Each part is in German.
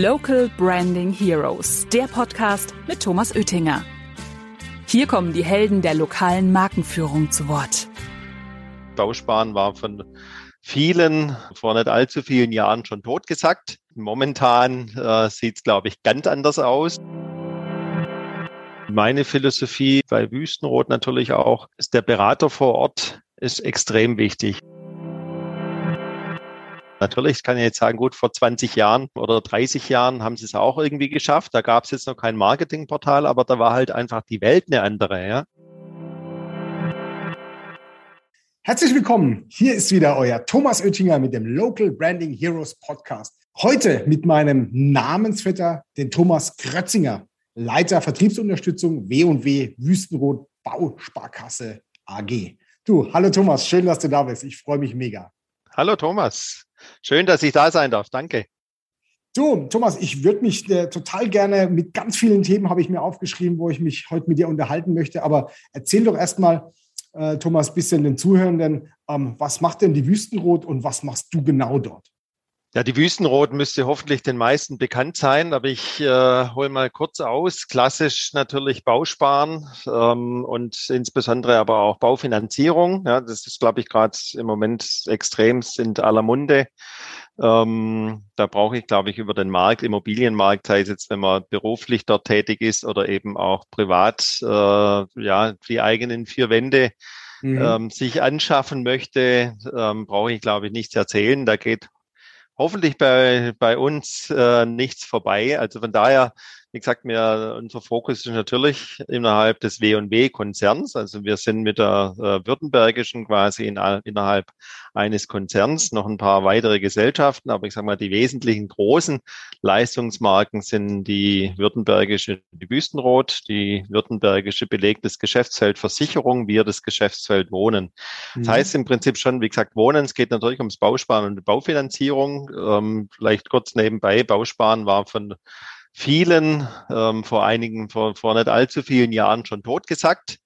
Local Branding Heroes, der Podcast mit Thomas Oettinger. Hier kommen die Helden der lokalen Markenführung zu Wort. Bausparen war von vielen vor nicht allzu vielen Jahren schon totgesagt. Momentan äh, sieht es, glaube ich, ganz anders aus. Meine Philosophie bei Wüstenrot natürlich auch ist der Berater vor Ort ist extrem wichtig. Natürlich ich kann ich jetzt sagen, gut, vor 20 Jahren oder 30 Jahren haben sie es auch irgendwie geschafft. Da gab es jetzt noch kein Marketingportal, aber da war halt einfach die Welt eine andere. Ja? Herzlich willkommen. Hier ist wieder euer Thomas Oettinger mit dem Local Branding Heroes Podcast. Heute mit meinem Namensvetter, den Thomas Krötzinger, Leiter Vertriebsunterstützung W&W Wüstenrot Bausparkasse AG. Du, hallo Thomas, schön, dass du da bist. Ich freue mich mega. Hallo Thomas, schön, dass ich da sein darf. Danke. So, Thomas, ich würde mich äh, total gerne mit ganz vielen Themen habe ich mir aufgeschrieben, wo ich mich heute mit dir unterhalten möchte. Aber erzähl doch erstmal, äh, Thomas, bisschen den Zuhörenden, ähm, was macht denn die Wüstenrot und was machst du genau dort? Ja, die Wüstenrot müsste hoffentlich den meisten bekannt sein, aber ich äh, hole mal kurz aus. Klassisch natürlich Bausparen ähm, und insbesondere aber auch Baufinanzierung. Ja, das ist, glaube ich, gerade im Moment extrem in aller Munde. Ähm, da brauche ich, glaube ich, über den Markt, Immobilienmarkt, sei es jetzt, wenn man beruflich dort tätig ist oder eben auch privat, äh, ja, die eigenen vier Wände mhm. ähm, sich anschaffen möchte, ähm, brauche ich, glaube ich, nichts erzählen. Da geht hoffentlich bei, bei uns äh, nichts vorbei. Also von daher wie gesagt, mir, unser Fokus ist natürlich innerhalb des W&W-Konzerns. Also wir sind mit der äh, Württembergischen quasi in, innerhalb eines Konzerns noch ein paar weitere Gesellschaften. Aber ich sage mal, die wesentlichen großen Leistungsmarken sind die Württembergische die Wüstenrot, die Württembergische belegtes Geschäftsfeld Versicherung, wir das Geschäftsfeld Wohnen. Mhm. Das heißt im Prinzip schon, wie gesagt, Wohnen, es geht natürlich ums Bausparen und die Baufinanzierung. Ähm, vielleicht kurz nebenbei, Bausparen war von vielen ähm, vor einigen, vor, vor nicht allzu vielen Jahren schon totgesagt.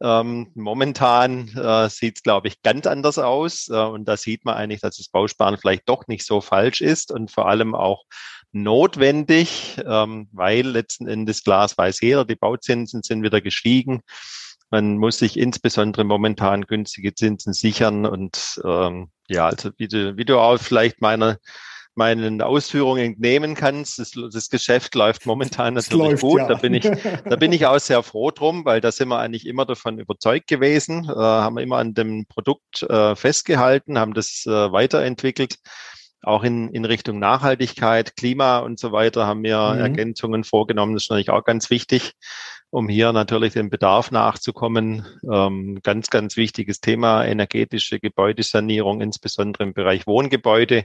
Ähm, momentan äh, sieht es, glaube ich, ganz anders aus. Äh, und da sieht man eigentlich, dass das Bausparen vielleicht doch nicht so falsch ist und vor allem auch notwendig, ähm, weil letzten Endes Glas weiß jeder, die Bauzinsen sind wieder gestiegen. Man muss sich insbesondere momentan günstige Zinsen sichern. Und ähm, ja, also wie du, wie du auch vielleicht meiner meinen Ausführungen entnehmen kannst. Das, das Geschäft läuft momentan natürlich läuft, gut. Ja. Da bin ich, da bin ich auch sehr froh drum, weil da sind wir eigentlich immer davon überzeugt gewesen, äh, haben immer an dem Produkt äh, festgehalten, haben das äh, weiterentwickelt. Auch in, in Richtung Nachhaltigkeit, Klima und so weiter haben wir mhm. Ergänzungen vorgenommen. Das ist natürlich auch ganz wichtig, um hier natürlich dem Bedarf nachzukommen. Ähm, ganz, ganz wichtiges Thema, energetische Gebäudesanierung, insbesondere im Bereich Wohngebäude.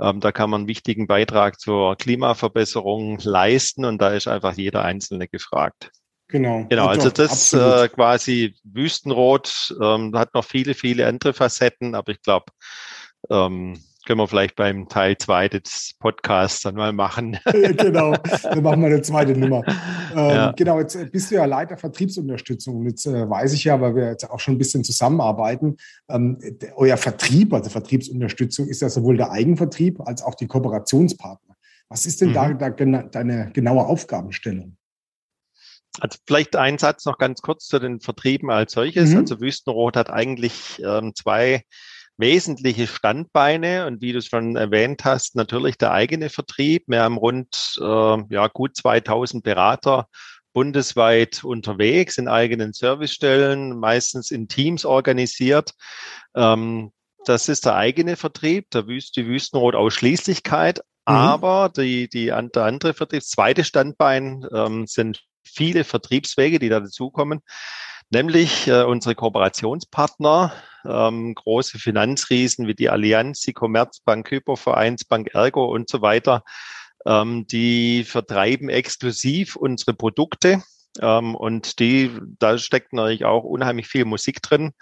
Ähm, da kann man einen wichtigen Beitrag zur Klimaverbesserung leisten und da ist einfach jeder Einzelne gefragt. Genau. Genau, also das äh, quasi Wüstenrot ähm, hat noch viele, viele andere Facetten, aber ich glaube, ähm, können wir vielleicht beim Teil 2 des Podcasts dann mal machen. genau, dann machen wir eine zweite Nummer. Ähm, ja. Genau, jetzt bist du ja Leiter Vertriebsunterstützung und jetzt äh, weiß ich ja, weil wir jetzt auch schon ein bisschen zusammenarbeiten, ähm, euer Vertrieb, also Vertriebsunterstützung, ist ja sowohl der Eigenvertrieb als auch die Kooperationspartner. Was ist denn mhm. da, da deine genaue Aufgabenstellung? Also vielleicht ein Satz noch ganz kurz zu den Vertrieben als solches. Mhm. Also Wüstenrot hat eigentlich ähm, zwei wesentliche Standbeine und wie du es schon erwähnt hast, natürlich der eigene Vertrieb. Wir haben rund äh, ja, gut 2000 Berater bundesweit unterwegs in eigenen Servicestellen, meistens in Teams organisiert. Ähm, das ist der eigene Vertrieb, der Wüst, die Wüstenrot Ausschließlichkeit. Mhm. Aber die, die, der andere Vertrieb, zweite Standbein ähm, sind viele Vertriebswege, die da dazukommen nämlich äh, unsere Kooperationspartner, ähm, große Finanzriesen wie die Allianz, die Commerzbank, Hypervereinsbank, Ergo und so weiter, ähm, die vertreiben exklusiv unsere Produkte. Ähm, und die, da steckt natürlich auch unheimlich viel Musik drin,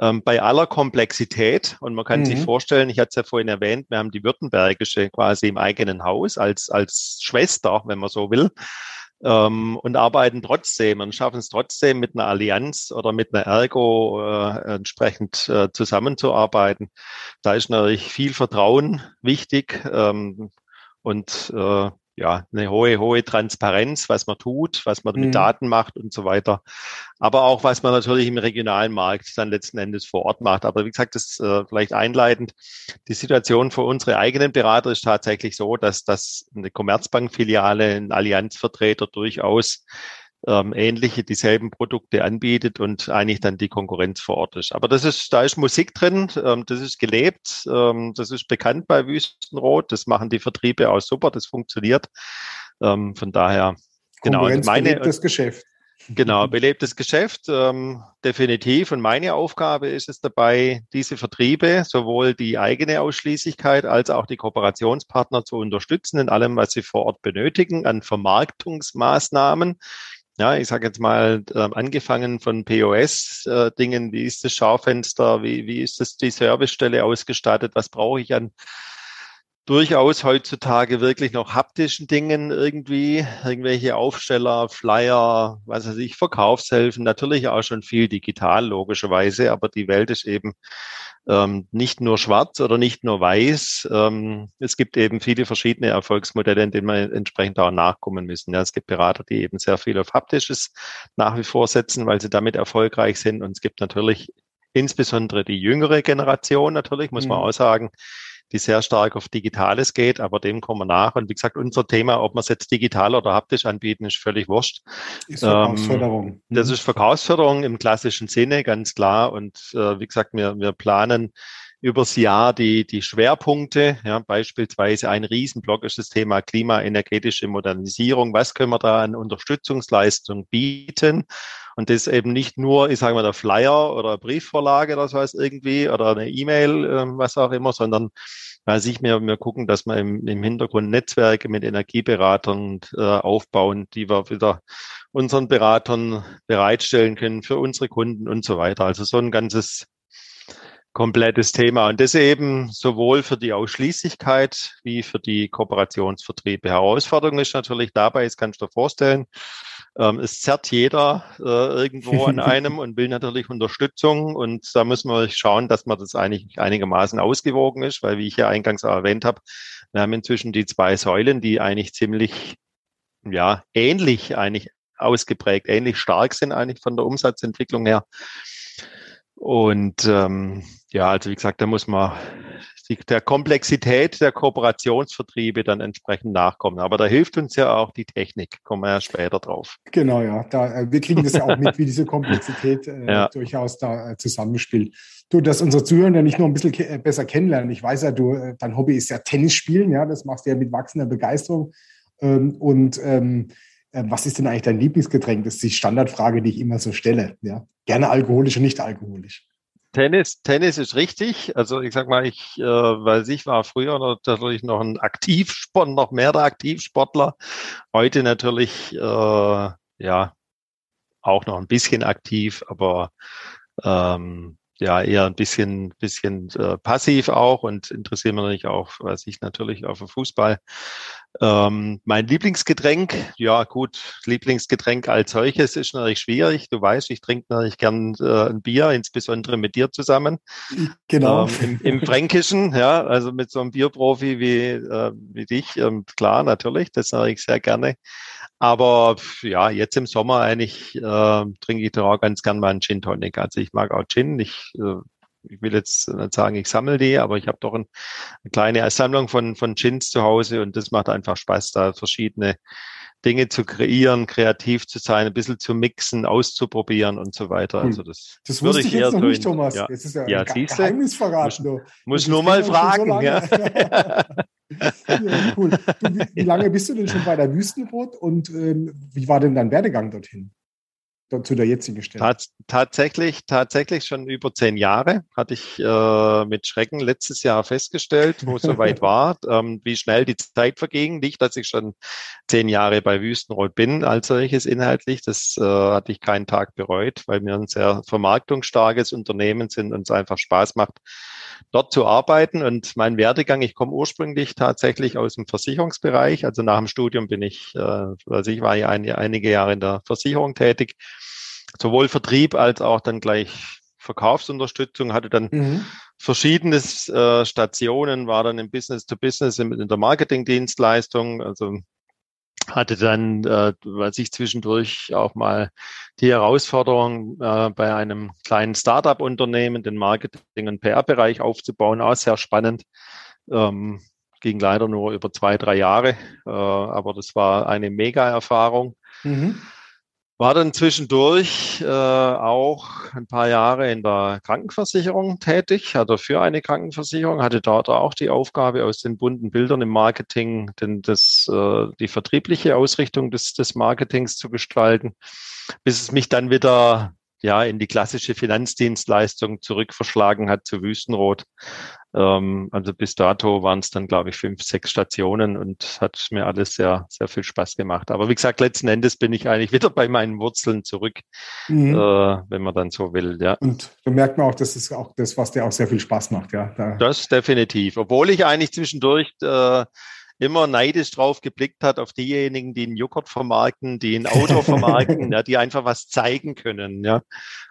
ähm, bei aller Komplexität. Und man kann mhm. sich vorstellen, ich hatte es ja vorhin erwähnt, wir haben die Württembergische quasi im eigenen Haus als, als Schwester, wenn man so will ähm, und arbeiten trotzdem und schaffen es trotzdem mit einer Allianz oder mit einer Ergo äh, entsprechend äh, zusammenzuarbeiten. Da ist natürlich viel Vertrauen wichtig. Ähm, und äh, ja, eine hohe, hohe Transparenz, was man tut, was man mit mhm. Daten macht und so weiter. Aber auch, was man natürlich im regionalen Markt dann letzten Endes vor Ort macht. Aber wie gesagt, das äh, vielleicht einleitend. Die Situation für unsere eigenen Berater ist tatsächlich so, dass, dass eine Commerzbank-Filiale, ein Allianzvertreter durchaus ähm, ähnliche, dieselben Produkte anbietet und eigentlich dann die Konkurrenz vor Ort ist. Aber das ist, da ist Musik drin, ähm, das ist gelebt, ähm, das ist bekannt bei Wüstenrot, das machen die Vertriebe auch super, das funktioniert. Ähm, von daher, genau. Meine, das Geschäft. Genau, belebtes Geschäft, ähm, definitiv. Und meine Aufgabe ist es dabei, diese Vertriebe, sowohl die eigene Ausschließlichkeit als auch die Kooperationspartner zu unterstützen in allem, was sie vor Ort benötigen, an Vermarktungsmaßnahmen, ja, ich sage jetzt mal, äh, angefangen von POS-Dingen, äh, wie ist das Schaufenster, wie, wie ist das die Servicestelle ausgestattet, was brauche ich an durchaus heutzutage wirklich noch haptischen Dingen irgendwie, irgendwelche Aufsteller, Flyer, was weiß ich, Verkaufshilfen, natürlich auch schon viel digital, logischerweise, aber die Welt ist eben ähm, nicht nur schwarz oder nicht nur weiß. Ähm, es gibt eben viele verschiedene Erfolgsmodelle, in denen wir entsprechend auch nachkommen müssen. Ja, es gibt Berater, die eben sehr viel auf Haptisches nach wie vor setzen, weil sie damit erfolgreich sind. Und es gibt natürlich insbesondere die jüngere Generation natürlich, muss man mhm. auch sagen, die sehr stark auf Digitales geht, aber dem kommen wir nach. Und wie gesagt, unser Thema, ob wir es jetzt digital oder haptisch anbieten, ist völlig wurscht. Ist Verkaufsförderung. Ähm, das ist Verkaufsförderung im klassischen Sinne, ganz klar. Und äh, wie gesagt, wir, wir planen übers Jahr die, die Schwerpunkte, ja, beispielsweise ein Riesenblock ist das Thema klimaenergetische Modernisierung. Was können wir da an Unterstützungsleistung bieten? Und das eben nicht nur, ich sage mal, der Flyer oder Briefvorlage oder so was irgendwie oder eine E-Mail, äh, was auch immer, sondern weiß ich, wir, wir gucken, dass wir im, im Hintergrund Netzwerke mit Energieberatern äh, aufbauen, die wir wieder unseren Beratern bereitstellen können für unsere Kunden und so weiter. Also so ein ganzes komplettes Thema. Und das eben sowohl für die Ausschließlichkeit wie für die Kooperationsvertriebe. Herausforderung ist natürlich dabei, das kannst du dir vorstellen, ähm, es zerrt jeder äh, irgendwo an einem und will natürlich Unterstützung. Und da müssen wir schauen, dass man das eigentlich einigermaßen ausgewogen ist, weil, wie ich ja eingangs erwähnt habe, wir haben inzwischen die zwei Säulen, die eigentlich ziemlich, ja, ähnlich eigentlich ausgeprägt, ähnlich stark sind eigentlich von der Umsatzentwicklung her. Und ähm, ja, also wie gesagt, da muss man der Komplexität der Kooperationsvertriebe dann entsprechend nachkommen. Aber da hilft uns ja auch die Technik, kommen wir ja später drauf. Genau, ja. Da, äh, wir kriegen das ja auch mit, wie diese Komplexität äh, ja. durchaus da äh, zusammenspielt. Du, dass unsere Zuhörer nicht nur ein bisschen ke äh, besser kennenlernen. Ich weiß ja, du, äh, dein Hobby ist ja Tennis spielen, ja, das machst du ja mit wachsender Begeisterung. Ähm, und ähm, was ist denn eigentlich dein Lieblingsgetränk? Das ist die Standardfrage, die ich immer so stelle. Ja? Gerne alkoholisch und nicht alkoholisch. Tennis, Tennis ist richtig. Also ich sag mal, ich, äh, weil ich war früher natürlich noch ein Aktivsport, noch mehr der Aktivsportler. Heute natürlich äh, ja auch noch ein bisschen aktiv, aber ähm, ja eher ein bisschen, bisschen äh, passiv auch und interessiere mich auch, was ich natürlich auf den Fußball. Ähm, mein Lieblingsgetränk, ja gut, Lieblingsgetränk als solches ist natürlich schwierig. Du weißt, ich trinke natürlich gern äh, ein Bier, insbesondere mit dir zusammen. Genau. Ähm, im, Im Fränkischen, ja, also mit so einem Bierprofi wie, äh, wie dich, ähm, klar, natürlich, das sage ich sehr gerne. Aber ja, jetzt im Sommer eigentlich äh, trinke ich doch auch ganz gern mal einen Gin Tonic. Also ich mag auch Gin. Ich, äh, ich will jetzt nicht sagen, ich sammle die, aber ich habe doch ein, eine kleine Sammlung von, von Gins zu Hause und das macht einfach Spaß, da verschiedene Dinge zu kreieren, kreativ zu sein, ein bisschen zu mixen, auszuprobieren und so weiter. Also das, das würde ich, ich jetzt noch so nicht, in, Thomas. Ja, Jetzt ist ja, ja ein Geheimnis verraten. Muss, muss nur mal fragen. So ja. ja, cool. Du, wie, wie, lange bist du denn schon bei der Wüstenrot und ähm, wie war denn dein Werdegang dorthin? Zu der jetzigen Stelle? Tats tatsächlich, tatsächlich schon über zehn Jahre hatte ich äh, mit Schrecken letztes Jahr festgestellt, wo es soweit war, ähm, wie schnell die Zeit verging. Nicht, dass ich schon zehn Jahre bei Wüstenrot bin als solches inhaltlich. Das äh, hatte ich keinen Tag bereut, weil wir ein sehr vermarktungsstarkes Unternehmen sind und es einfach Spaß macht, dort zu arbeiten. Und mein Werdegang, ich komme ursprünglich tatsächlich aus dem Versicherungsbereich. Also nach dem Studium bin ich, äh, also ich war ja ein, einige Jahre in der Versicherung tätig, sowohl Vertrieb als auch dann gleich Verkaufsunterstützung, hatte dann mhm. verschiedene äh, Stationen, war dann im Business to Business in, in der Marketingdienstleistung, also hatte dann, äh, was ich zwischendurch auch mal die Herausforderung, äh, bei einem kleinen Startup-Unternehmen den Marketing- und PR-Bereich aufzubauen, auch sehr spannend. Ähm, ging leider nur über zwei, drei Jahre, äh, aber das war eine Mega-Erfahrung. Mhm. War dann zwischendurch äh, auch ein paar Jahre in der Krankenversicherung tätig, also für eine Krankenversicherung, hatte dort auch die Aufgabe, aus den bunten Bildern im Marketing denn das, äh, die vertriebliche Ausrichtung des, des Marketings zu gestalten, bis es mich dann wieder ja in die klassische Finanzdienstleistung zurückverschlagen hat zu Wüstenrot. Ähm, also bis dato waren es dann, glaube ich, fünf, sechs Stationen und hat mir alles sehr, sehr viel Spaß gemacht. Aber wie gesagt, letzten Endes bin ich eigentlich wieder bei meinen Wurzeln zurück, mhm. äh, wenn man dann so will. Ja. Und da merkt man auch, das ist auch das, was dir auch sehr viel Spaß macht, ja. Da das definitiv. Obwohl ich eigentlich zwischendurch äh, immer neidisch drauf geblickt hat auf diejenigen, die einen Joghurt vermarkten, die ein Auto vermarkten, ja, die einfach was zeigen können, ja.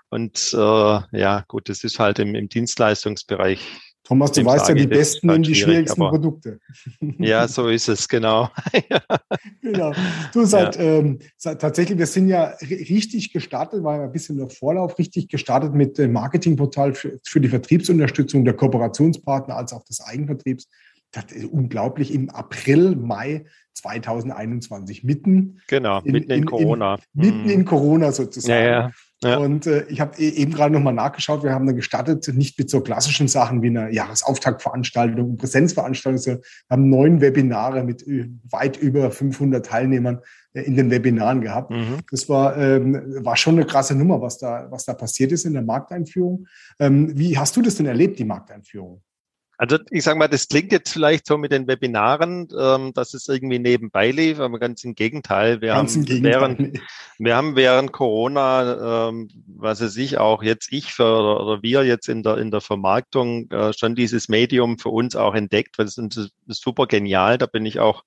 Und äh, ja, gut, das ist halt im, im Dienstleistungsbereich. Thomas, du weißt ja, die besten halt und die schwierigsten aber, Produkte. Ja, so ist es, genau. genau. Du seit, ja. ähm, seit, tatsächlich, wir sind ja richtig gestartet, ja ein bisschen noch Vorlauf, richtig gestartet mit dem Marketingportal für, für die Vertriebsunterstützung der Kooperationspartner als auch des Eigenvertriebs das ist unglaublich, im April, Mai 2021, mitten. Genau, in, mitten in, in Corona. In, mitten in mhm. Corona sozusagen. Ja, ja. Ja. Und äh, ich habe e-, eben gerade nochmal nachgeschaut, wir haben dann gestartet, nicht mit so klassischen Sachen wie einer Jahresauftaktveranstaltung, Präsenzveranstaltung, sondern wir haben neun Webinare mit weit über 500 Teilnehmern äh, in den Webinaren gehabt. Mhm. Das war, ähm, war schon eine krasse Nummer, was da, was da passiert ist in der Markteinführung. Ähm, wie hast du das denn erlebt, die Markteinführung? Also ich sage mal, das klingt jetzt vielleicht so mit den Webinaren, ähm, dass es irgendwie nebenbei lief, aber ganz im Gegenteil. Wir, ganz haben, Gegenteil. Während, wir haben während Corona, ähm, was weiß ich, auch jetzt ich für, oder, wir jetzt in der, in der Vermarktung äh, schon dieses Medium für uns auch entdeckt, weil das ist super genial. Da bin ich auch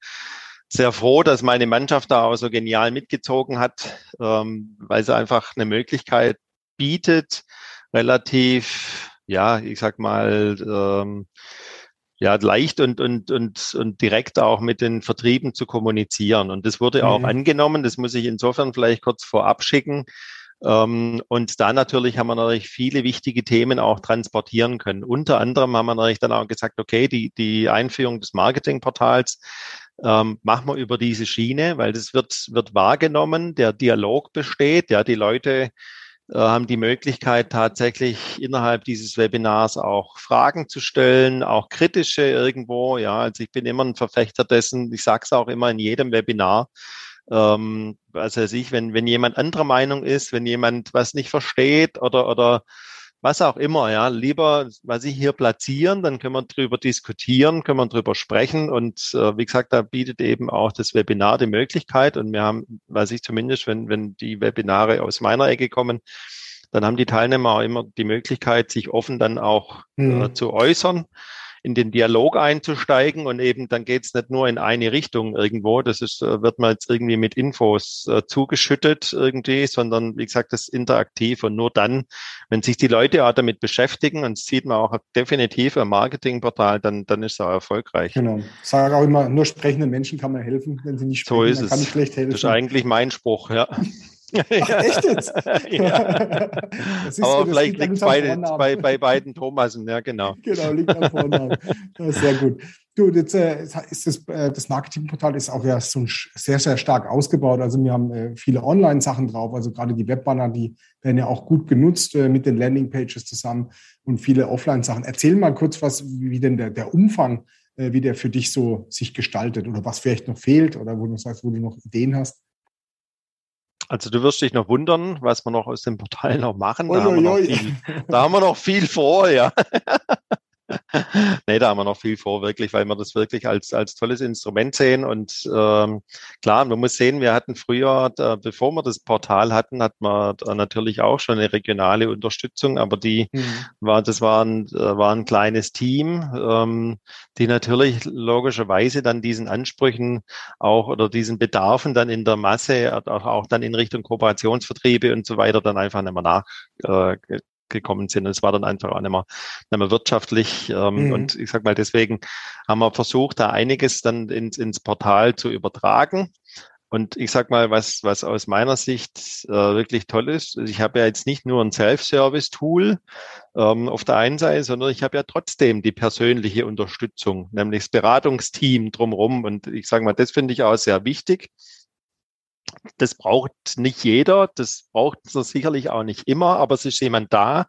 sehr froh, dass meine Mannschaft da auch so genial mitgezogen hat, ähm, weil sie einfach eine Möglichkeit bietet, relativ ja, ich sag mal, ähm, ja, leicht und, und, und, und direkt auch mit den Vertrieben zu kommunizieren. Und das wurde mhm. auch angenommen. Das muss ich insofern vielleicht kurz vorab schicken. Ähm, und da natürlich haben wir natürlich viele wichtige Themen auch transportieren können. Unter anderem haben wir natürlich dann auch gesagt, okay, die, die Einführung des Marketingportals ähm, machen wir über diese Schiene, weil das wird, wird wahrgenommen, der Dialog besteht, ja, die Leute haben die Möglichkeit, tatsächlich innerhalb dieses Webinars auch Fragen zu stellen, auch kritische irgendwo. Ja, also ich bin immer ein Verfechter dessen. Ich sage es auch immer in jedem Webinar. Ähm, also ich, wenn, wenn jemand anderer Meinung ist, wenn jemand was nicht versteht oder, oder was auch immer, ja, lieber, was ich hier platzieren, dann können wir drüber diskutieren, können wir drüber sprechen. Und äh, wie gesagt, da bietet eben auch das Webinar die Möglichkeit. Und wir haben, weiß ich zumindest, wenn, wenn die Webinare aus meiner Ecke kommen, dann haben die Teilnehmer auch immer die Möglichkeit, sich offen dann auch mhm. äh, zu äußern in den Dialog einzusteigen und eben dann geht es nicht nur in eine Richtung irgendwo, das ist, äh, wird man jetzt irgendwie mit Infos äh, zugeschüttet irgendwie, sondern wie gesagt, das ist interaktiv und nur dann, wenn sich die Leute auch damit beschäftigen und sieht man auch definitiv am Marketingportal, dann, dann ist es auch erfolgreich. Genau. Ich sage auch immer, nur sprechenden Menschen kann man helfen, wenn sie nicht sprechen, so ist es. kann ich schlecht helfen. Das ist eigentlich mein Spruch, ja. Ach, echt jetzt? ja. Aber vielleicht liegt es bei, bei, bei beiden Thomasen, ja, genau. Genau, liegt am Vornamen. sehr gut. Du, jetzt äh, ist das, äh, das Marketingportal ist auch ja so sehr, sehr stark ausgebaut. Also wir haben äh, viele Online-Sachen drauf, also gerade die Webbanner, die werden ja auch gut genutzt äh, mit den Landing-Pages zusammen und viele Offline-Sachen. Erzähl mal kurz was, wie denn der, der Umfang, äh, wie der für dich so sich gestaltet oder was vielleicht noch fehlt oder wo du sagst, wo du noch Ideen hast. Also du wirst dich noch wundern, was wir noch aus dem Portal noch machen. Da, haben wir noch, viel, da haben wir noch viel vor, ja. nee, da haben wir noch viel vor, wirklich, weil wir das wirklich als, als tolles Instrument sehen. Und ähm, klar, man muss sehen, wir hatten früher, da, bevor wir das Portal hatten, hat man natürlich auch schon eine regionale Unterstützung, aber die mhm. war, das war ein, war ein kleines Team, ähm, die natürlich logischerweise dann diesen Ansprüchen auch oder diesen Bedarfen dann in der Masse, auch, auch dann in Richtung Kooperationsvertriebe und so weiter dann einfach nicht mehr nach, äh, gekommen sind. Und es war dann einfach auch nicht mehr, nicht mehr wirtschaftlich. Ähm, mhm. Und ich sag mal, deswegen haben wir versucht, da einiges dann ins, ins Portal zu übertragen. Und ich sag mal, was, was aus meiner Sicht äh, wirklich toll ist, ich habe ja jetzt nicht nur ein Self-Service-Tool ähm, auf der einen Seite, sondern ich habe ja trotzdem die persönliche Unterstützung, nämlich das Beratungsteam drumherum. Und ich sage mal, das finde ich auch sehr wichtig. Das braucht nicht jeder, das braucht es sicherlich auch nicht immer, aber es ist jemand da,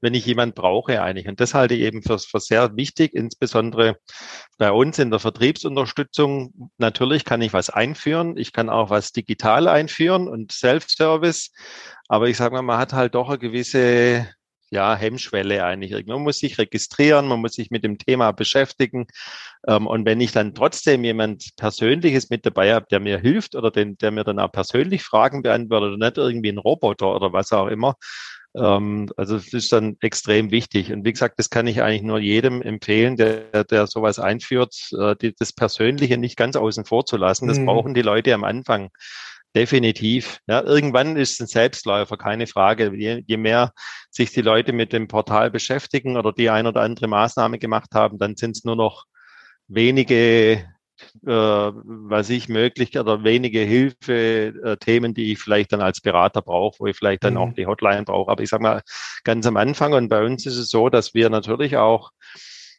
wenn ich jemand brauche eigentlich. Und das halte ich eben für, für sehr wichtig, insbesondere bei uns in der Vertriebsunterstützung. Natürlich kann ich was einführen, ich kann auch was digital einführen und Self-Service, aber ich sage mal, man hat halt doch eine gewisse ja, Hemmschwelle eigentlich. Man muss sich registrieren, man muss sich mit dem Thema beschäftigen. Ähm, und wenn ich dann trotzdem jemand Persönliches mit dabei habe, der mir hilft oder den, der mir dann auch persönlich Fragen beantwortet und nicht irgendwie ein Roboter oder was auch immer, ähm, also das ist dann extrem wichtig. Und wie gesagt, das kann ich eigentlich nur jedem empfehlen, der, der sowas einführt, äh, das Persönliche nicht ganz außen vor zu lassen. Das mhm. brauchen die Leute am Anfang. Definitiv. Ja, irgendwann ist es ein Selbstläufer, keine Frage. Je, je mehr sich die Leute mit dem Portal beschäftigen oder die ein oder andere Maßnahme gemacht haben, dann sind es nur noch wenige äh, was ich möglich oder wenige Hilfe-Themen, äh, die ich vielleicht dann als Berater brauche, wo ich vielleicht dann mhm. auch die Hotline brauche. Aber ich sage mal ganz am Anfang und bei uns ist es so, dass wir natürlich auch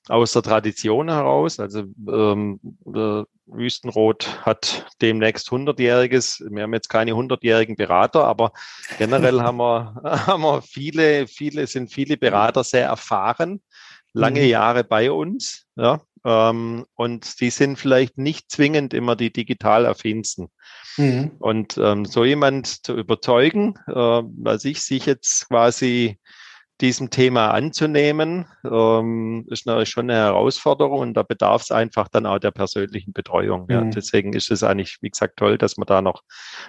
aus der Tradition heraus, also ähm, äh, Wüstenrot hat demnächst 100-jähriges. Wir haben jetzt keine 100-jährigen Berater, aber generell haben wir, haben wir viele, viele, sind viele Berater sehr erfahren, lange mhm. Jahre bei uns. Ja, ähm, und die sind vielleicht nicht zwingend immer die digital affinsten. Mhm. Und ähm, so jemand zu überzeugen, äh, was ich sich jetzt quasi diesem Thema anzunehmen, ähm, ist natürlich schon eine Herausforderung und da bedarf es einfach dann auch der persönlichen Betreuung. Ja. Mhm. Deswegen ist es eigentlich, wie gesagt, toll, dass man da noch,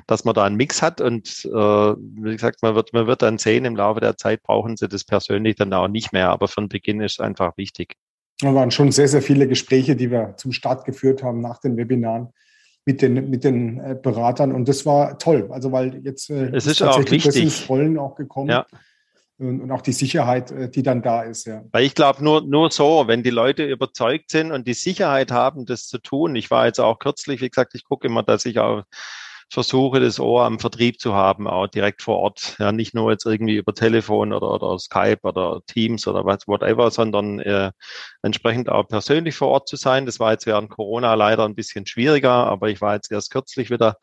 dass man da einen Mix hat und äh, wie gesagt, man wird, man wird dann sehen, im Laufe der Zeit brauchen sie das persönlich dann auch nicht mehr, aber von Beginn ist es einfach wichtig. Da waren schon sehr, sehr viele Gespräche, die wir zum Start geführt haben nach den Webinaren mit den, mit den äh, Beratern. Und das war toll. Also, weil jetzt äh, es ist, ist tatsächlich das ins Rollen auch gekommen. Ja. Und, auch die Sicherheit, äh, die dann da ist. Ja. Weil ich glaube, nur, nur so, wenn die Leute überzeugt sind und die Sicherheit haben, das zu tun. Ich war jetzt auch kürzlich, wie gesagt, ich gucke immer, dass ich auch versuche, das Ohr am Vertrieb zu haben, auch direkt vor Ort. Ja, nicht nur jetzt irgendwie über Telefon oder, oder Skype oder Teams oder was, whatever, sondern äh, entsprechend auch persönlich vor Ort zu sein. Das war jetzt während Corona leider ein bisschen schwieriger, aber ich war jetzt erst kürzlich wieder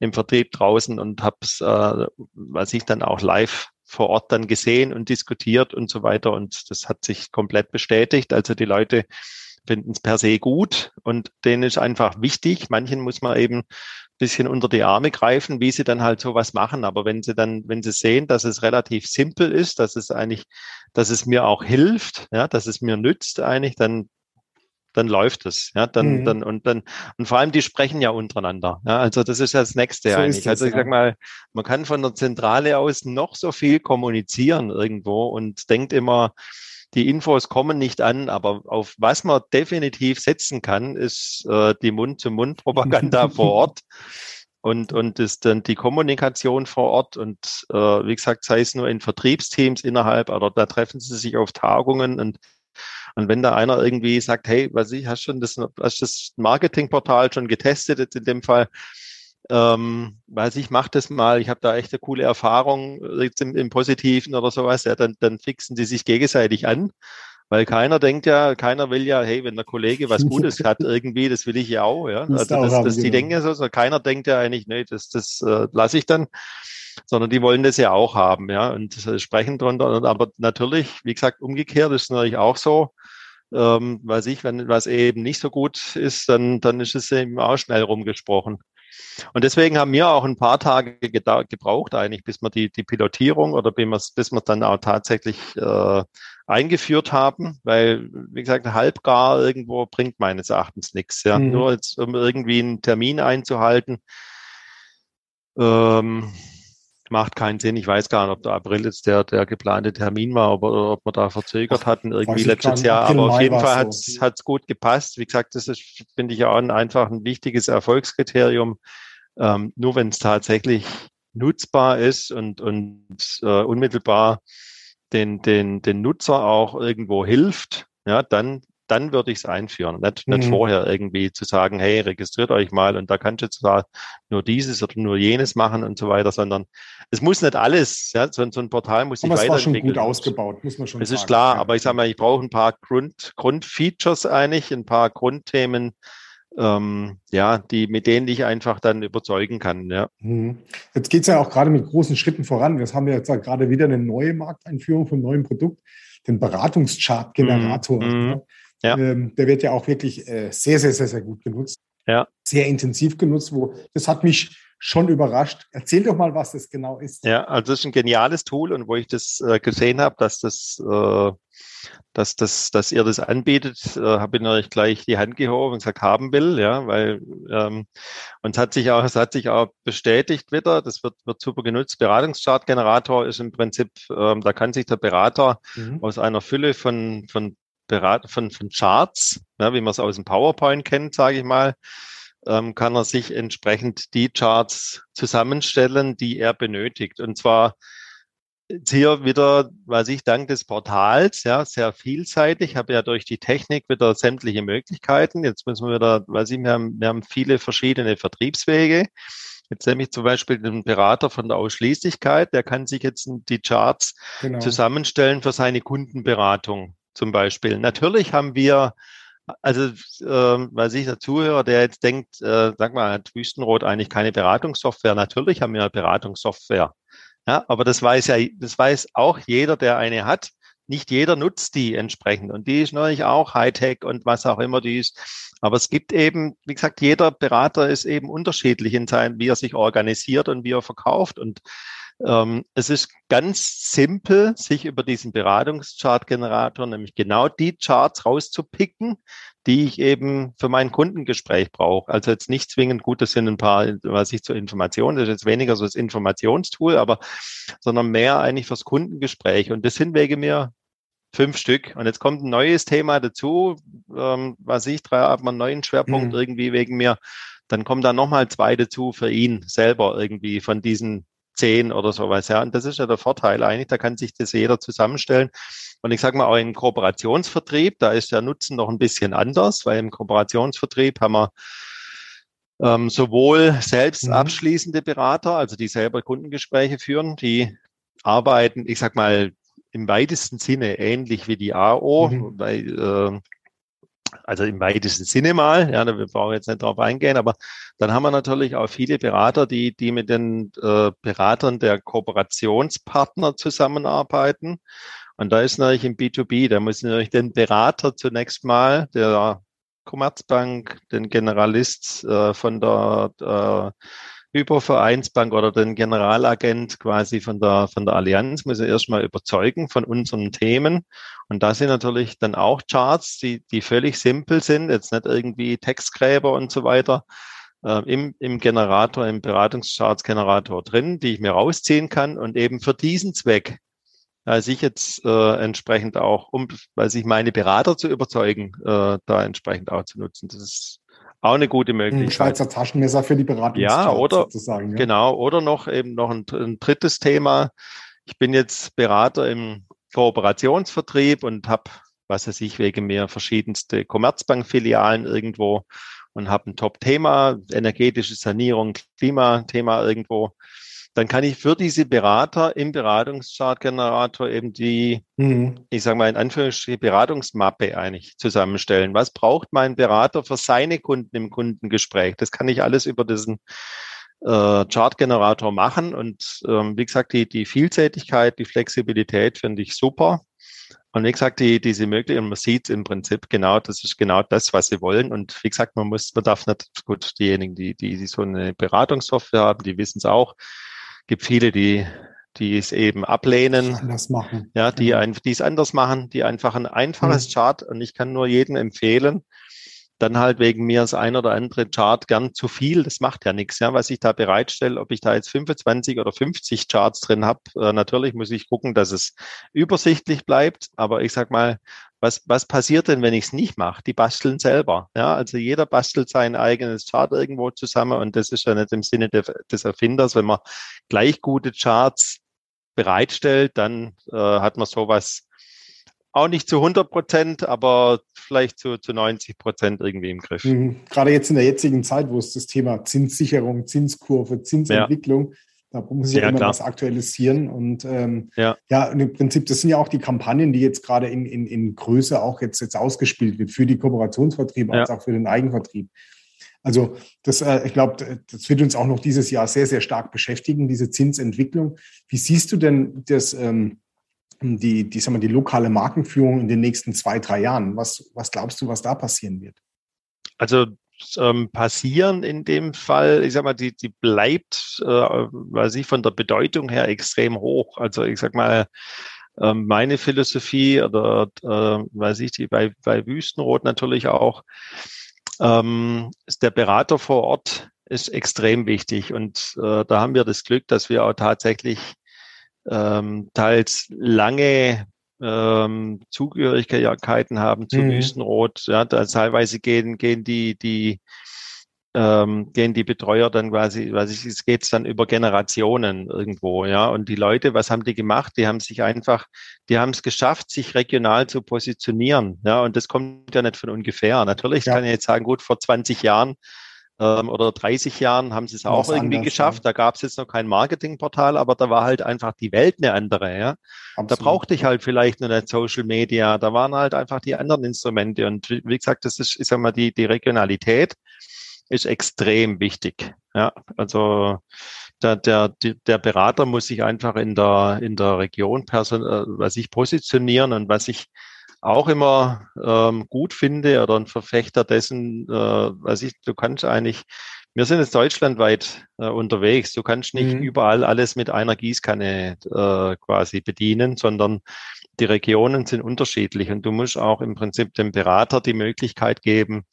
im Vertrieb draußen und habe es, äh, was ich dann auch live vor Ort dann gesehen und diskutiert und so weiter. Und das hat sich komplett bestätigt. Also die Leute finden es per se gut und denen ist einfach wichtig. Manchen muss man eben bisschen unter die Arme greifen, wie sie dann halt sowas machen. Aber wenn sie dann, wenn sie sehen, dass es relativ simpel ist, dass es eigentlich, dass es mir auch hilft, ja, dass es mir nützt eigentlich, dann dann läuft es, ja, dann, mhm. dann, und dann, und vor allem die sprechen ja untereinander, ja, also das ist das Nächste so eigentlich. Das, also ich ja. sag mal, man kann von der Zentrale aus noch so viel kommunizieren irgendwo und denkt immer, die Infos kommen nicht an, aber auf was man definitiv setzen kann, ist äh, die Mund-zu-Mund-Propaganda vor Ort und, und ist dann die Kommunikation vor Ort und äh, wie gesagt, sei es nur in Vertriebsteams innerhalb oder da treffen sie sich auf Tagungen und und wenn da einer irgendwie sagt, hey, was ich, hast schon das, hast das Marketingportal schon getestet, jetzt in dem Fall, ähm, weiß ich, mach das mal, ich habe da echt eine coole Erfahrung jetzt im, im Positiven oder sowas, ja, dann, dann fixen die sich gegenseitig an. Weil keiner denkt ja, keiner will ja, hey, wenn der Kollege was Gutes hat, irgendwie, das will ich ja auch, ja. Also das, das, die genau. denken so, so, keiner denkt ja eigentlich, nee, das, das äh, lasse ich dann, sondern die wollen das ja auch haben, ja, und äh, sprechen drunter. Aber natürlich, wie gesagt, umgekehrt ist es natürlich auch so, ähm, weiß ich, wenn was eben nicht so gut ist, dann, dann ist es eben auch schnell rumgesprochen. Und deswegen haben wir auch ein paar Tage gebraucht eigentlich, bis wir die, die Pilotierung oder bis wir es dann auch tatsächlich äh, eingeführt haben, weil, wie gesagt, halbgar irgendwo bringt meines Erachtens nichts. Ja. Mhm. Nur jetzt, um irgendwie einen Termin einzuhalten, ähm, macht keinen Sinn. Ich weiß gar nicht, ob der April jetzt der, der geplante Termin war, ob, ob wir da verzögert hatten irgendwie letztes Jahr. Aber auf jeden Fall hat es gut gepasst. Wie gesagt, das ist, finde ich, auch ein, einfach ein wichtiges Erfolgskriterium. Ähm, nur wenn es tatsächlich nutzbar ist und, und äh, unmittelbar den, den, den Nutzer auch irgendwo hilft, ja, dann dann würde ich es einführen. Nicht, mhm. nicht vorher irgendwie zu sagen, hey, registriert euch mal und da kannst du zwar nur dieses oder nur jenes machen und so weiter, sondern es muss nicht alles, ja, so, so ein Portal muss sich aber weiterentwickeln. Es war schon gut ausgebaut, muss man schon Es sagen. ist klar, aber ich sage mal, ich brauche ein paar Grund, Grundfeatures eigentlich, ein paar Grundthemen, ähm, ja, die, mit denen ich einfach dann überzeugen kann. Ja. Mhm. Jetzt geht es ja auch gerade mit großen Schritten voran. Jetzt haben wir jetzt gerade wieder eine neue Markteinführung von einem neuen Produkt, den Beratungschart-Generator. Mhm. Ja. Ähm, der wird ja auch wirklich äh, sehr, sehr, sehr, sehr gut genutzt. Ja. Sehr intensiv genutzt. Wo, das hat mich schon überrascht. Erzähl doch mal, was das genau ist. Ja, also das ist ein geniales Tool und wo ich das äh, gesehen habe, dass das, äh, dass das, dass ihr das anbietet, äh, habe ich natürlich gleich die Hand gehoben und gesagt, haben will, ja, weil ähm, und es hat sich auch, es hat sich auch bestätigt wieder. Das wird, wird super genutzt. Beratungschartgenerator ist im Prinzip, ähm, da kann sich der Berater mhm. aus einer Fülle von von Berat von, von Charts, ja, wie man es aus dem PowerPoint kennt, sage ich mal, ähm, kann er sich entsprechend die Charts zusammenstellen, die er benötigt. Und zwar hier wieder, weiß ich, dank des Portals, ja, sehr vielseitig, habe ja durch die Technik wieder sämtliche Möglichkeiten. Jetzt müssen wir wieder, weiß ich, wir haben, wir haben viele verschiedene Vertriebswege. Jetzt nehme ich zum Beispiel den Berater von der Ausschließlichkeit, der kann sich jetzt die Charts genau. zusammenstellen für seine Kundenberatung zum Beispiel. Natürlich haben wir, also äh, weil sich der Zuhörer, der jetzt denkt, äh, sag mal, hat Wüstenrot eigentlich keine Beratungssoftware? Natürlich haben wir eine Beratungssoftware. Ja, aber das weiß ja, das weiß auch jeder, der eine hat. Nicht jeder nutzt die entsprechend. Und die ist natürlich auch Hightech und was auch immer die ist. Aber es gibt eben, wie gesagt, jeder Berater ist eben unterschiedlich in seinem, wie er sich organisiert und wie er verkauft. Und ähm, es ist ganz simpel, sich über diesen Beratungschart-Generator nämlich genau die Charts rauszupicken, die ich eben für mein Kundengespräch brauche. Also jetzt nicht zwingend gut, das sind ein paar, was ich zur Information, das ist jetzt weniger so das Informationstool, aber sondern mehr eigentlich fürs Kundengespräch. Und das sind wegen mir fünf Stück. Und jetzt kommt ein neues Thema dazu, ähm, was ich, drei haben einen neuen Schwerpunkt mhm. irgendwie wegen mir. Dann kommen da nochmal zwei dazu für ihn selber irgendwie von diesen zehn oder sowas. Ja, und das ist ja der Vorteil eigentlich. Da kann sich das jeder zusammenstellen. Und ich sage mal auch im Kooperationsvertrieb, da ist der Nutzen noch ein bisschen anders, weil im Kooperationsvertrieb haben wir ähm, sowohl selbst mhm. abschließende Berater, also die selber Kundengespräche führen, die arbeiten, ich sag mal, im weitesten Sinne ähnlich wie die AO, mhm. weil äh, also im weitesten Sinne mal, ja, wir brauchen jetzt nicht darauf eingehen, aber dann haben wir natürlich auch viele Berater, die, die mit den äh, Beratern der Kooperationspartner zusammenarbeiten. Und da ist natürlich im B2B, da muss natürlich den Berater zunächst mal, der Commerzbank, den Generalist äh, von der äh, Hypervereinsbank oder den Generalagent quasi von der, von der Allianz muss er erstmal überzeugen von unseren Themen. Und da sind natürlich dann auch Charts, die, die völlig simpel sind, jetzt nicht irgendwie Textgräber und so weiter, äh, im, im Generator, im Beratungscharts-Generator drin, die ich mir rausziehen kann und eben für diesen Zweck als ich jetzt äh, entsprechend auch, um, weil sich meine Berater zu überzeugen, äh, da entsprechend auch zu nutzen. Das ist auch eine gute Möglichkeit. Ein Schweizer Taschenmesser für die Beratung. Ja, oder sozusagen. Ja. Genau, oder noch eben noch ein, ein drittes Thema. Ich bin jetzt Berater im Kooperationsvertrieb und habe, was weiß ich, wegen mir verschiedenste Commerzbank-Filialen irgendwo und habe ein Top-Thema, energetische Sanierung, Klimathema irgendwo dann kann ich für diese Berater im Beratungschartgenerator eben die, mhm. ich sage mal in Anführungsstrichen, Beratungsmappe eigentlich zusammenstellen. Was braucht mein Berater für seine Kunden im Kundengespräch? Das kann ich alles über diesen äh, Chartgenerator machen. Und ähm, wie gesagt, die, die Vielseitigkeit, die Flexibilität finde ich super. Und wie gesagt, die, diese Möglichkeit, man sieht im Prinzip genau, das ist genau das, was sie wollen. Und wie gesagt, man muss, man darf nicht, gut, diejenigen, die, die, die so eine Beratungssoftware haben, die wissen es auch, gibt viele, die die es eben ablehnen. Anders machen. Ja, die, ja. Ein, die es anders machen, die einfach ein einfaches mhm. Chart und ich kann nur jedem empfehlen, dann halt wegen mir das ein oder andere Chart gern zu viel, das macht ja nichts, ja, was ich da bereitstelle, ob ich da jetzt 25 oder 50 Charts drin habe, äh, natürlich muss ich gucken, dass es übersichtlich bleibt, aber ich sag mal, was, was passiert denn, wenn ich es nicht mache? Die basteln selber. Ja, also jeder bastelt sein eigenes Chart irgendwo zusammen und das ist ja nicht im Sinne de, des Erfinders, wenn man gleich gute Charts bereitstellt, dann äh, hat man sowas auch nicht zu 100 Prozent, aber vielleicht zu, zu 90 Prozent irgendwie im Griff. Mhm. Gerade jetzt in der jetzigen Zeit, wo es das Thema Zinssicherung, Zinskurve, Zinsentwicklung, ja. Da muss ja, ja immer klar. was aktualisieren. Und ähm, ja. ja, und im Prinzip, das sind ja auch die Kampagnen, die jetzt gerade in, in, in Größe auch jetzt, jetzt ausgespielt wird für die Kooperationsvertriebe ja. als auch für den Eigenvertrieb. Also das, äh, ich glaube, das wird uns auch noch dieses Jahr sehr, sehr stark beschäftigen, diese Zinsentwicklung. Wie siehst du denn das? Ähm, die, die, sagen wir, die lokale Markenführung in den nächsten zwei, drei Jahren? Was, was glaubst du, was da passieren wird? Also ähm, passieren in dem Fall, ich sag mal, die, die bleibt, äh, weil sie von der Bedeutung her extrem hoch. Also ich sag mal, äh, meine Philosophie oder äh, weiß ich, die bei, bei Wüstenrot natürlich auch, ähm, ist der Berater vor Ort ist extrem wichtig. Und äh, da haben wir das Glück, dass wir auch tatsächlich ähm, teils lange ähm, Zugehörigkeiten haben zu mhm. Wüstenrot. Ja, da teilweise gehen, gehen die, die ähm, gehen die Betreuer dann quasi, weiß ich, es geht dann über Generationen irgendwo, ja. Und die Leute, was haben die gemacht? Die haben sich einfach, die haben es geschafft, sich regional zu positionieren, ja. Und das kommt ja nicht von ungefähr. Natürlich ja. kann ich jetzt sagen, gut, vor 20 Jahren ähm, oder 30 Jahren haben sie es auch irgendwie anders, geschafft. Ja. Da gab es jetzt noch kein Marketingportal, aber da war halt einfach die Welt eine andere. Ja? Absolut. Da brauchte ich halt vielleicht nur nicht Social Media. Da waren halt einfach die anderen Instrumente. Und wie gesagt, das ist, ich sag mal, die, die Regionalität ist extrem wichtig. Ja, also der, der, der Berater muss sich einfach in der, in der Region person, äh, was ich positionieren und was ich auch immer ähm, gut finde oder ein Verfechter dessen, äh, was ich, du kannst eigentlich, wir sind jetzt deutschlandweit äh, unterwegs, du kannst nicht mhm. überall alles mit einer Gießkanne äh, quasi bedienen, sondern die Regionen sind unterschiedlich und du musst auch im Prinzip dem Berater die Möglichkeit geben,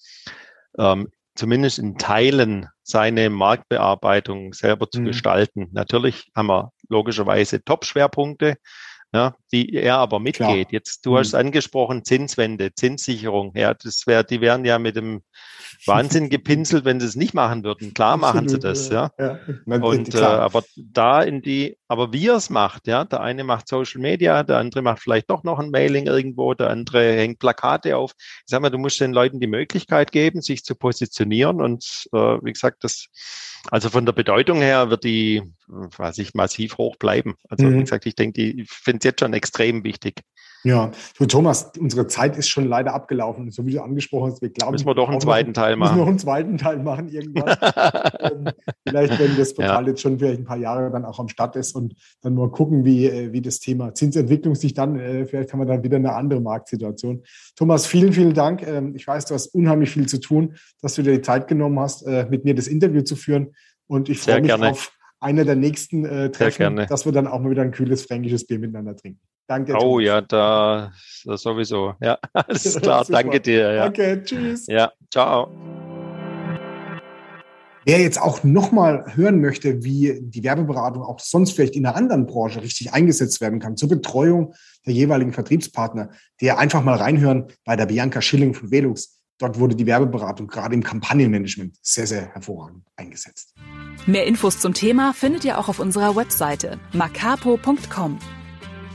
ähm, zumindest in Teilen seine Marktbearbeitung selber zu mhm. gestalten. Natürlich haben wir logischerweise Top-Schwerpunkte, ja, die er aber mitgeht. Klar. Jetzt, du mhm. hast angesprochen, Zinswende, Zinssicherung. Ja, das wäre, die wären ja mit dem Wahnsinn gepinselt, wenn sie es nicht machen würden. Klar Absolut, machen sie das, ja. ja. Und äh, aber da in die, aber wie er es macht, ja, der eine macht Social Media, der andere macht vielleicht doch noch ein Mailing irgendwo, der andere hängt Plakate auf. Ich sag mal, du musst den Leuten die Möglichkeit geben, sich zu positionieren und äh, wie gesagt, das also von der Bedeutung her wird die, weiß ich, massiv hoch bleiben. Also mhm. wie gesagt, ich denke, ich finde es jetzt schon extrem wichtig. Ja, so Thomas, unsere Zeit ist schon leider abgelaufen. So wie du angesprochen hast, wir glauben, müssen wir doch einen zweiten Teil machen. Müssen wir noch einen zweiten Teil machen irgendwann. ähm, vielleicht, wenn das Portal ja. jetzt schon vielleicht ein paar Jahre dann auch am Start ist und dann mal gucken, wie, äh, wie das Thema Zinsentwicklung sich dann, äh, vielleicht haben wir dann wieder eine andere Marktsituation. Thomas, vielen, vielen Dank. Ähm, ich weiß, du hast unheimlich viel zu tun, dass du dir die Zeit genommen hast, äh, mit mir das Interview zu führen. Und ich freue mich gerne. auf einer der nächsten Treffen, dass wir dann auch mal wieder ein kühles fränkisches Bier miteinander trinken. Danke. Oh Thomas. ja, da sowieso. Ja, alles klar. Danke dir. Ja. Okay, tschüss. Ja, ciao. Wer jetzt auch nochmal hören möchte, wie die Werbeberatung auch sonst vielleicht in einer anderen Branche richtig eingesetzt werden kann, zur Betreuung der jeweiligen Vertriebspartner, der einfach mal reinhören bei der Bianca Schilling von Velux. Dort wurde die Werbeberatung gerade im Kampagnenmanagement sehr, sehr hervorragend eingesetzt. Mehr Infos zum Thema findet ihr auch auf unserer Webseite macapo.com.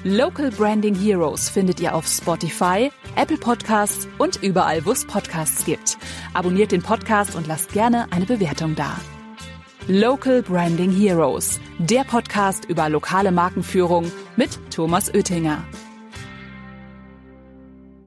Local Branding Heroes findet ihr auf Spotify, Apple Podcasts und überall, wo es Podcasts gibt. Abonniert den Podcast und lasst gerne eine Bewertung da. Local Branding Heroes, der Podcast über lokale Markenführung mit Thomas Oettinger.